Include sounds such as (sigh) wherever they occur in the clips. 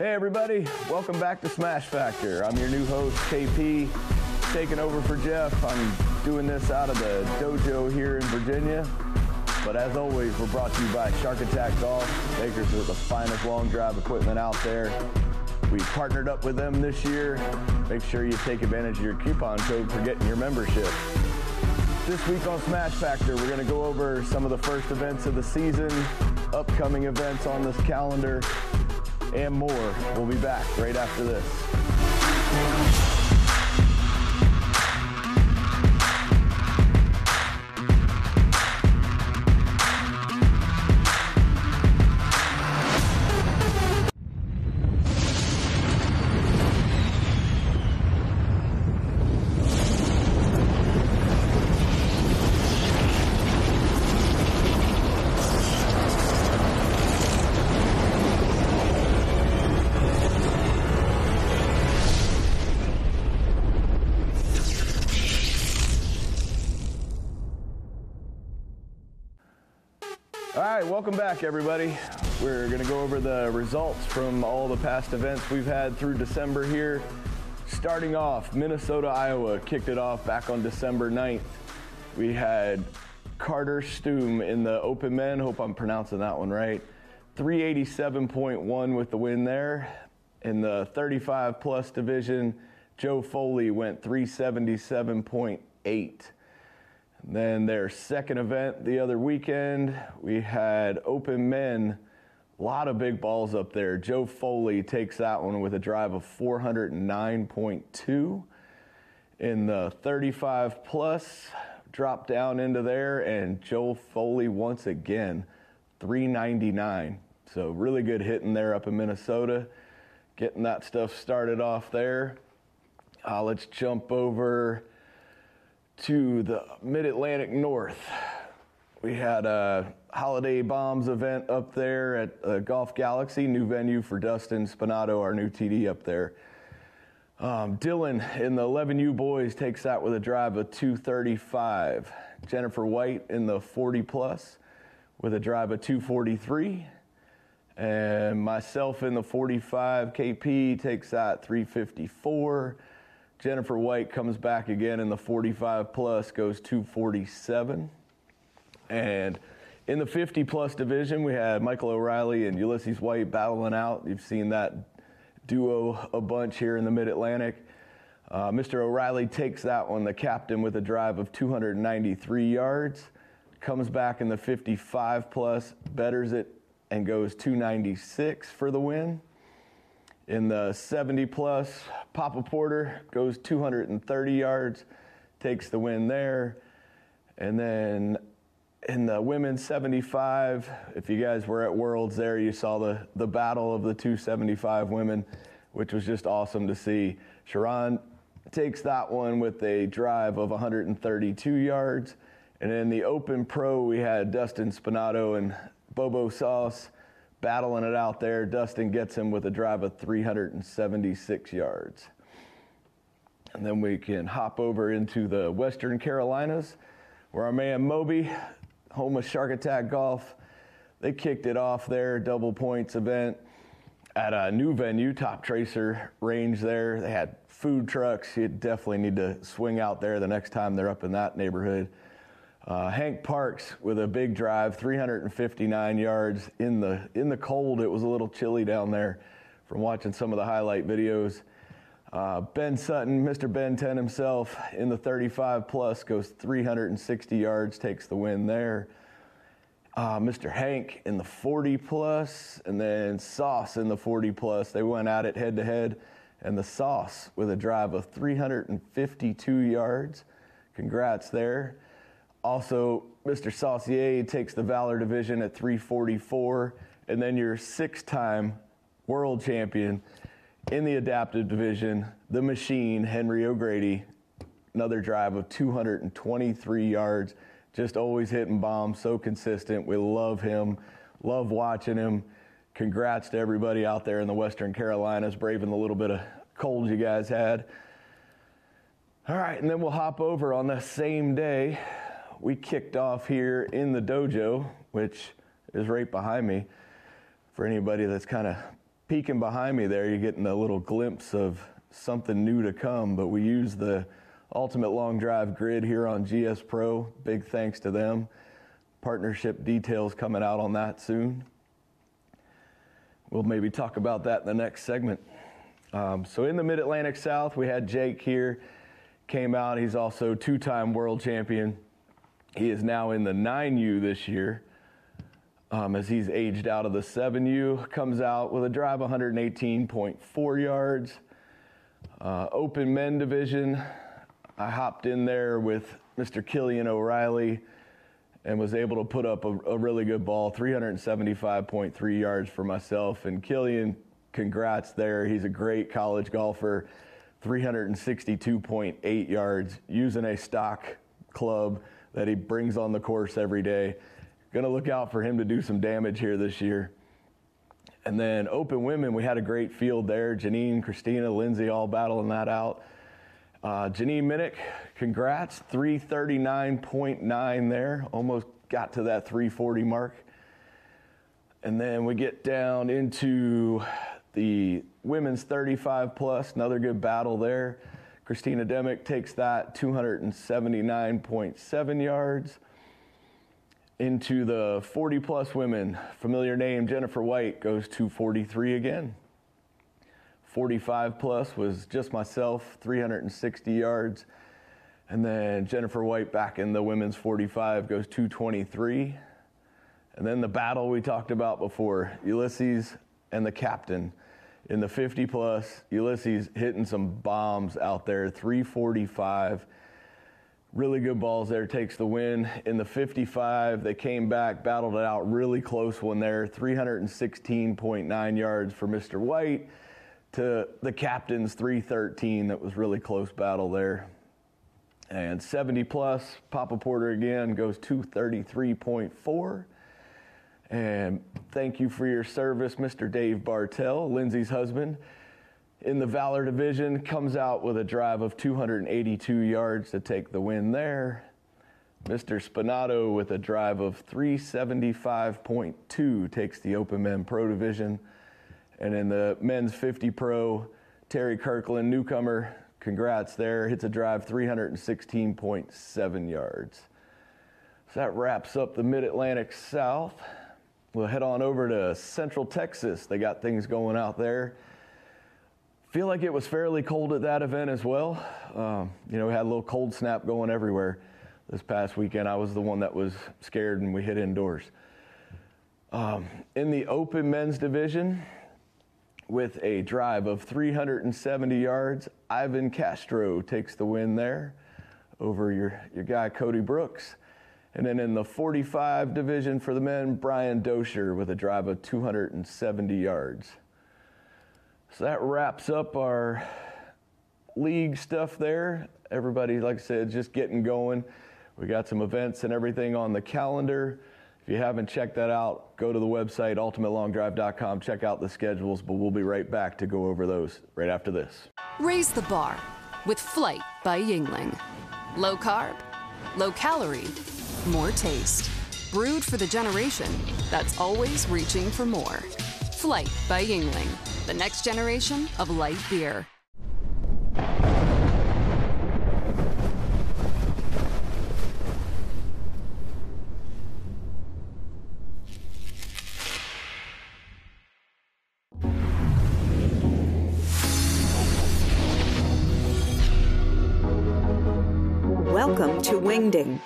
Hey, everybody, welcome back to Smash Factor. I'm your new host, KP, taking over for Jeff. I'm doing this out of the dojo here in Virginia. But as always, we're brought to you by Shark Attack Golf, makers of the finest long drive equipment out there. We partnered up with them this year. Make sure you take advantage of your coupon code for getting your membership. This week on Smash Factor, we're going to go over some of the first events of the season, upcoming events on this calendar, and more. We'll be back right after this. All right, welcome back, everybody. We're going to go over the results from all the past events we've had through December here. Starting off, Minnesota, Iowa kicked it off back on December 9th. We had Carter Stoom in the open men. Hope I'm pronouncing that one right. 387.1 with the win there. In the 35 plus division, Joe Foley went 377.8. Then their second event the other weekend, we had open men. A lot of big balls up there. Joe Foley takes that one with a drive of 409.2. In the 35 plus, Drop down into there, and Joe Foley once again, 399. So really good hitting there up in Minnesota. Getting that stuff started off there. Uh, let's jump over to the Mid Atlantic North. We had a holiday bombs event up there at uh, Golf Galaxy, new venue for Dustin Spinato, our new TD up there. Um, Dylan in the 11U boys takes that with a drive of 235. Jennifer White in the 40 plus with a drive of 243. And myself in the 45 KP takes that 354. Jennifer White comes back again in the 45 plus, goes 247. And in the 50 plus division, we had Michael O'Reilly and Ulysses White battling out. You've seen that duo a bunch here in the Mid Atlantic. Uh, Mr. O'Reilly takes that one, the captain, with a drive of 293 yards. Comes back in the 55 plus, betters it, and goes 296 for the win. In the 70 plus, Papa Porter goes 230 yards, takes the win there. And then in the women's 75, if you guys were at Worlds there, you saw the, the battle of the 275 women, which was just awesome to see. Sharon takes that one with a drive of 132 yards. And in the Open Pro, we had Dustin Spinato and Bobo Sauce battling it out there. Dustin gets him with a drive of 376 yards. And then we can hop over into the Western Carolinas, where our man Moby, home of Shark Attack Golf, they kicked it off there, double points event at a new venue, Toptracer Range there. They had food trucks. You definitely need to swing out there the next time they're up in that neighborhood. Uh, Hank Parks with a big drive, 359 yards in the in the cold. It was a little chilly down there from watching some of the highlight videos. Uh, ben Sutton, Mr. Ben 10 himself, in the 35 plus goes 360 yards, takes the win there. Uh, Mr. Hank in the 40 plus, and then Sauce in the 40 plus. They went at it head to head, and the Sauce with a drive of 352 yards. Congrats there. Also, Mr. Saucier takes the Valor Division at 344, and then your six time world champion in the adaptive division, the machine, Henry O'Grady, another drive of 223 yards, just always hitting bombs, so consistent. We love him, love watching him. Congrats to everybody out there in the Western Carolinas, braving the little bit of cold you guys had. All right, and then we'll hop over on the same day we kicked off here in the dojo, which is right behind me for anybody that's kind of peeking behind me there, you're getting a little glimpse of something new to come. But we use the Ultimate Long Drive grid here on GS Pro. Big thanks to them. Partnership details coming out on that soon. We'll maybe talk about that in the next segment. Um, so in the Mid Atlantic South, we had Jake here, came out. He's also two-time world champion. He is now in the 9U this year. Um, as he's aged out of the 7U, comes out with a drive 118.4 yards. Uh, open men division, I hopped in there with Mr. Killian O'Reilly and was able to put up a, a really good ball, 375.3 yards for myself. And Killian, congrats there. He's a great college golfer, 362.8 yards using a stock club that he brings on the course every day. Going to look out for him to do some damage here this year. And then open women, we had a great field there. Janine, Christina, Lindsay all battling that out. Uh, Janine Minnick, congrats, 339.9 there, almost got to that 340 mark. And then we get down into the women's 35 plus, another good battle there. Christina Demick takes that 279.7 yards. Into the 40 plus women, familiar name Jennifer White goes 243 again. 45 plus was just myself, 360 yards. And then Jennifer White back in the women's 45 goes 223. And then the battle we talked about before, Ulysses and the captain in the 50 plus. Ulysses hitting some bombs out there, 345. Really good balls there, takes the win. In the 55, they came back, battled it out, really close one there, 316.9 yards for Mr. White to the captain's 313. That was really close battle there. And 70 plus, Papa Porter again goes 233.4. And thank you for your service, Mr. Dave Bartell, Lindsay's husband. In the Valor division, comes out with a drive of 282 yards to take the win there. Mr. Spinato with a drive of 375.2 takes the Open Men Pro division. And in the men's 50 pro, Terry Kirkland, newcomer, congrats there, hits a drive 316.7 yards. So that wraps up the Mid Atlantic South. We'll head on over to Central Texas. They got things going out there. Feel like it was fairly cold at that event as well. Um, you know, we had a little cold snap going everywhere this past weekend. I was the one that was scared and we hit indoors. Um, in the open men's division, with a drive of 370 yards. Ivan Castro takes the win there over your, your guy, Cody Brooks. And then in the 45 division for the men, Brian Dosher with a drive of 270 yards. So that wraps up our league stuff there. Everybody, like I said, just getting going. We got some events and everything on the calendar. If you haven't checked that out, go to the website, ultimatelongdrive.com, check out the schedules, but we'll be right back to go over those right after this. Raise the bar with Flight by Yuengling. Low carb, low calorie, more taste. Brewed for the generation that's always reaching for more. Flight by Yuengling, the next generation of light beer. Welcome to Wingding.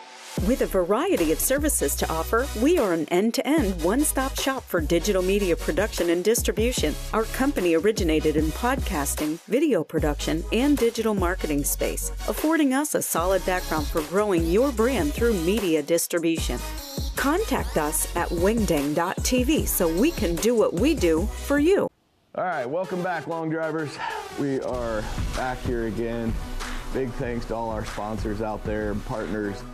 With a variety of services to offer, we are an end to end one stop shop for digital media production and distribution. Our company originated in podcasting, video production, and digital marketing space, affording us a solid background for growing your brand through media distribution. Contact us at wingding.tv so we can do what we do for you. All right, welcome back, long drivers. We are back here again Big thanks to all our sponsors out there, and partners,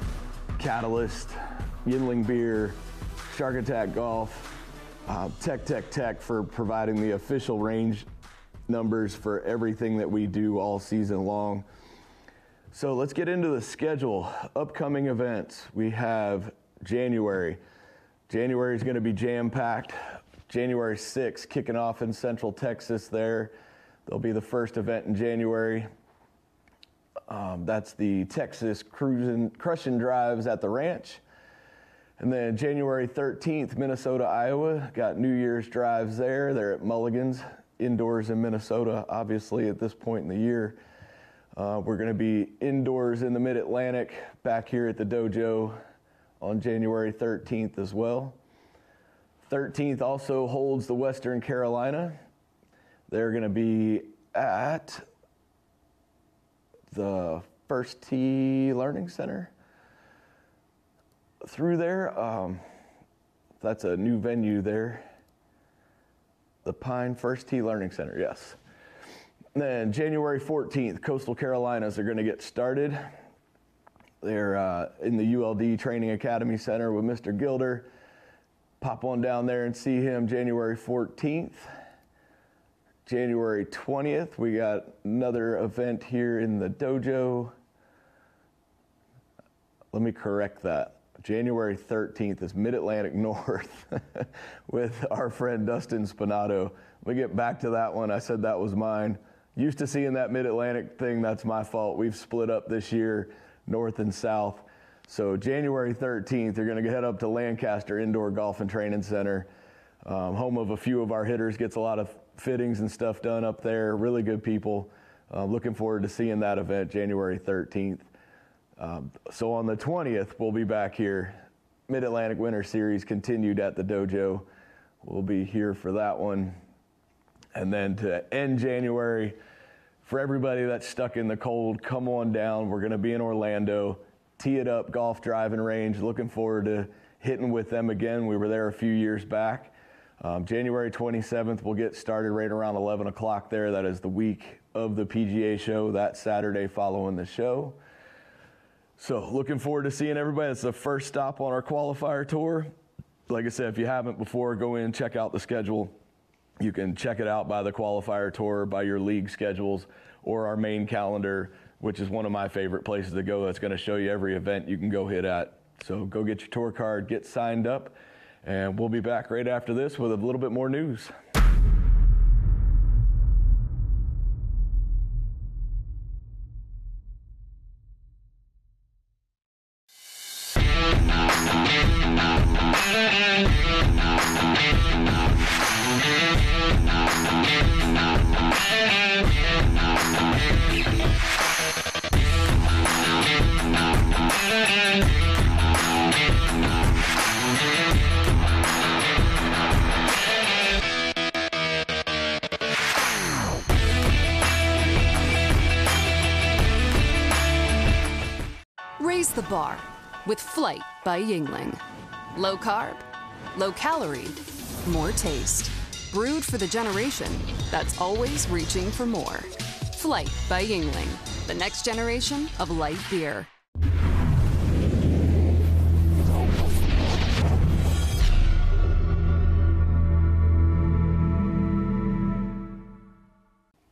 Catalyst, Yuengling Beer, Shark Attack Golf, uh, Tech Tech Tech for providing the official range numbers for everything that we do all season long. So let's get into the schedule. Upcoming events. We have January. January is going to be jam packed. January 6th, kicking off in Central Texas there. There'll be the first event in January. Um, that's the Texas Cruising Crushing Drives at the Ranch. And then January 13th, Minnesota, Iowa. Got New Year's drives there. They're at Mulligan's, indoors in Minnesota, obviously, at this point in the year. Uh, we're going to be indoors in the Mid Atlantic back here at the dojo on January 13th as well. 13th also holds the Western Carolina. They're going to be at the First Tee Learning Center. Through there, um, that's a new venue there. The Pine First Tee Learning Center, yes. Then January 14th, Coastal Carolinas are going to get started. They're uh, in the ULD Training Academy Center with Mr. Gilder. Pop on down there and see him January 14th. January 20th, we got another event here in the dojo. Let me correct that. January 13th is Mid Atlantic (laughs) North (laughs) with our friend Dustin Spinato. Let me get back to that one. I said that was mine. Used to seeing that Mid Atlantic thing, that's my fault. We've split up this year, north and south. So, January 13th, you're going to head up to Lancaster Indoor Golf and Training Center, um, home of a few of our hitters, gets a lot of fittings and stuff done up there. Really good people. Uh, looking forward to seeing that event January 13th. Um, so on the 20th, we'll be back here. Mid Atlantic Winter Series continued at the dojo. We'll be here for that one. And then to end January, for everybody that's stuck in the cold, come on down. We're going to be in Orlando, tee it up golf driving range. Looking forward to hitting with them again. We were there a few years back. Um, January 27th, we'll get started right around 11 o'clock there. That is the week of the PGA show, that Saturday following the show. So, looking forward to seeing everybody. It's the first stop on our qualifier tour. Like I said, if you haven't before, go in, check out the schedule. You can check it out by the qualifier tour, by your league schedules, or our main calendar, which is one of my favorite places to go. That's going to show you every event you can go hit at. So, go get your tour card, get signed up and we'll be back right after this with a little bit more news. The bar with Flight by Yuengling. Low carb, low calorie, more taste. Brewed for the generation that's always reaching for more. Flight by Yuengling, the next generation of light beer.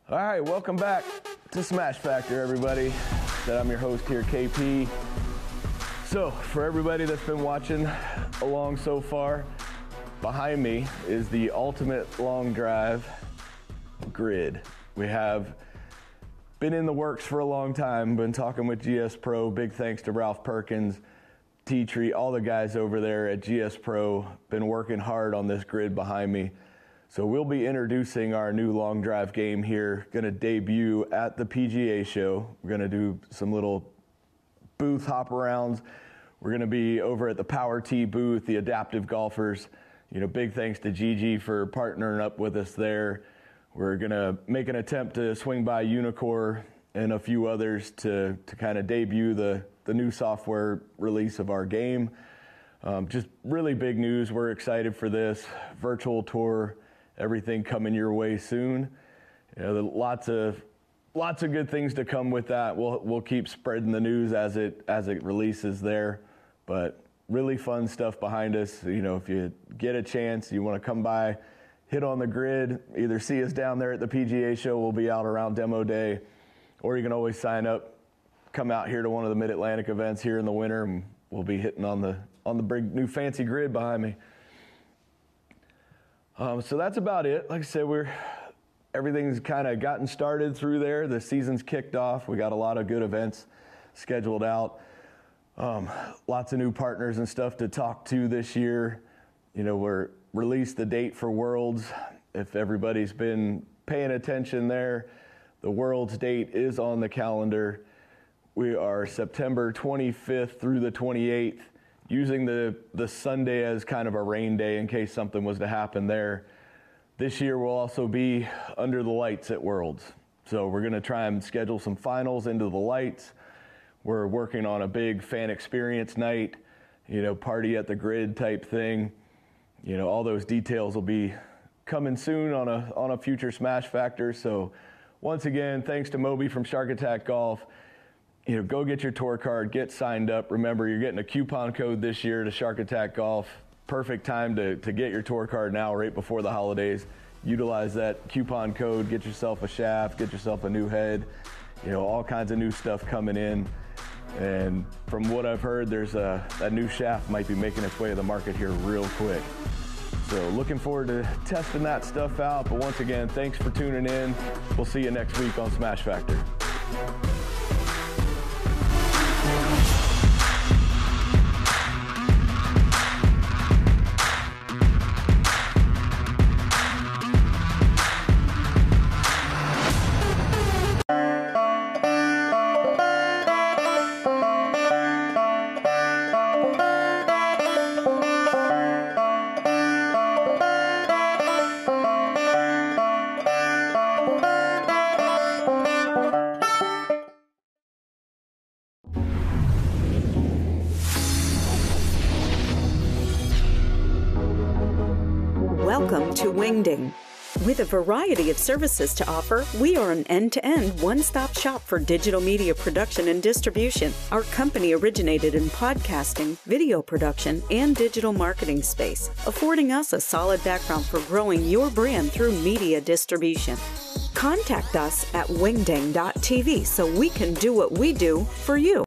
All right, welcome back to Smash Factor, everybody. That I'm your host here, KP. So, for everybody that's been watching along so far, behind me is the ultimate long drive grid. We have been in the works for a long time, been talking with GS Pro. Big thanks to Ralph Perkins, T Tree, all the guys over there at GS Pro, been working hard on this grid behind me. So we'll be introducing our new long drive game here, to debut at the PGA show. We're to do some little booth hop arounds. We're going to be over at the Power Tee booth, the adaptive golfers. You know, big thanks to Gigi for partnering up with us there. We're going to make an attempt to swing by Uneekor and a few others to, to kind of debut the, the new software release of our game. Um, just really big news. We're excited for this virtual tour, everything coming your way soon. You know, lots of lots of good things to come with that. We'll we'll keep spreading the news as it as it releases there. But really fun stuff behind us. You know, if you get a chance, you want to come by, hit on the grid, either see us down there at the PGA show, we'll be out around demo day, or you can always sign up, come out here to one of the Mid Atlantic events here in the winter, and we'll be hitting on the on the big new fancy grid behind me. Um, so that's about it. Like I said, we're everything's kind of gotten started through there. The season's kicked off. We got a lot of good events scheduled out. Um, lots of new partners and stuff to talk to this year. You know, we're released the date for Worlds. If everybody's been paying attention there, the Worlds date is on the calendar. We are September 25th through the 28th, using the, the Sunday as kind of a rain day in case something was to happen there. This year we'll also be under the lights at Worlds. So we're going to try and schedule some finals into the lights. We're working on a big fan experience night, you know, party at the grid type thing. You know, all those details will be coming soon on a on a future Smash Factor. So once again, thanks to Moby from Shark Attack Golf. You know, go get your tour card, get signed up. Remember, you're getting a coupon code this year to Shark Attack Golf. Perfect time to, to get your tour card now, right before the holidays. Utilize that coupon code, get yourself a shaft, get yourself a new head. You know, all kinds of new stuff coming in. And from what I've heard, there's a, a new shaft might be making its way to the market here real quick. So looking forward to testing that stuff out. But once again, thanks for tuning in. We'll see you next week on Smash Factor. Welcome to Wingding. With a variety of services to offer, we are an end to end, one stop shop for digital media production and distribution. Our company originated in podcasting, video production, and digital marketing space, affording us a solid background for growing your brand through media distribution. Contact us at wingding.tv so we can do what we do for you.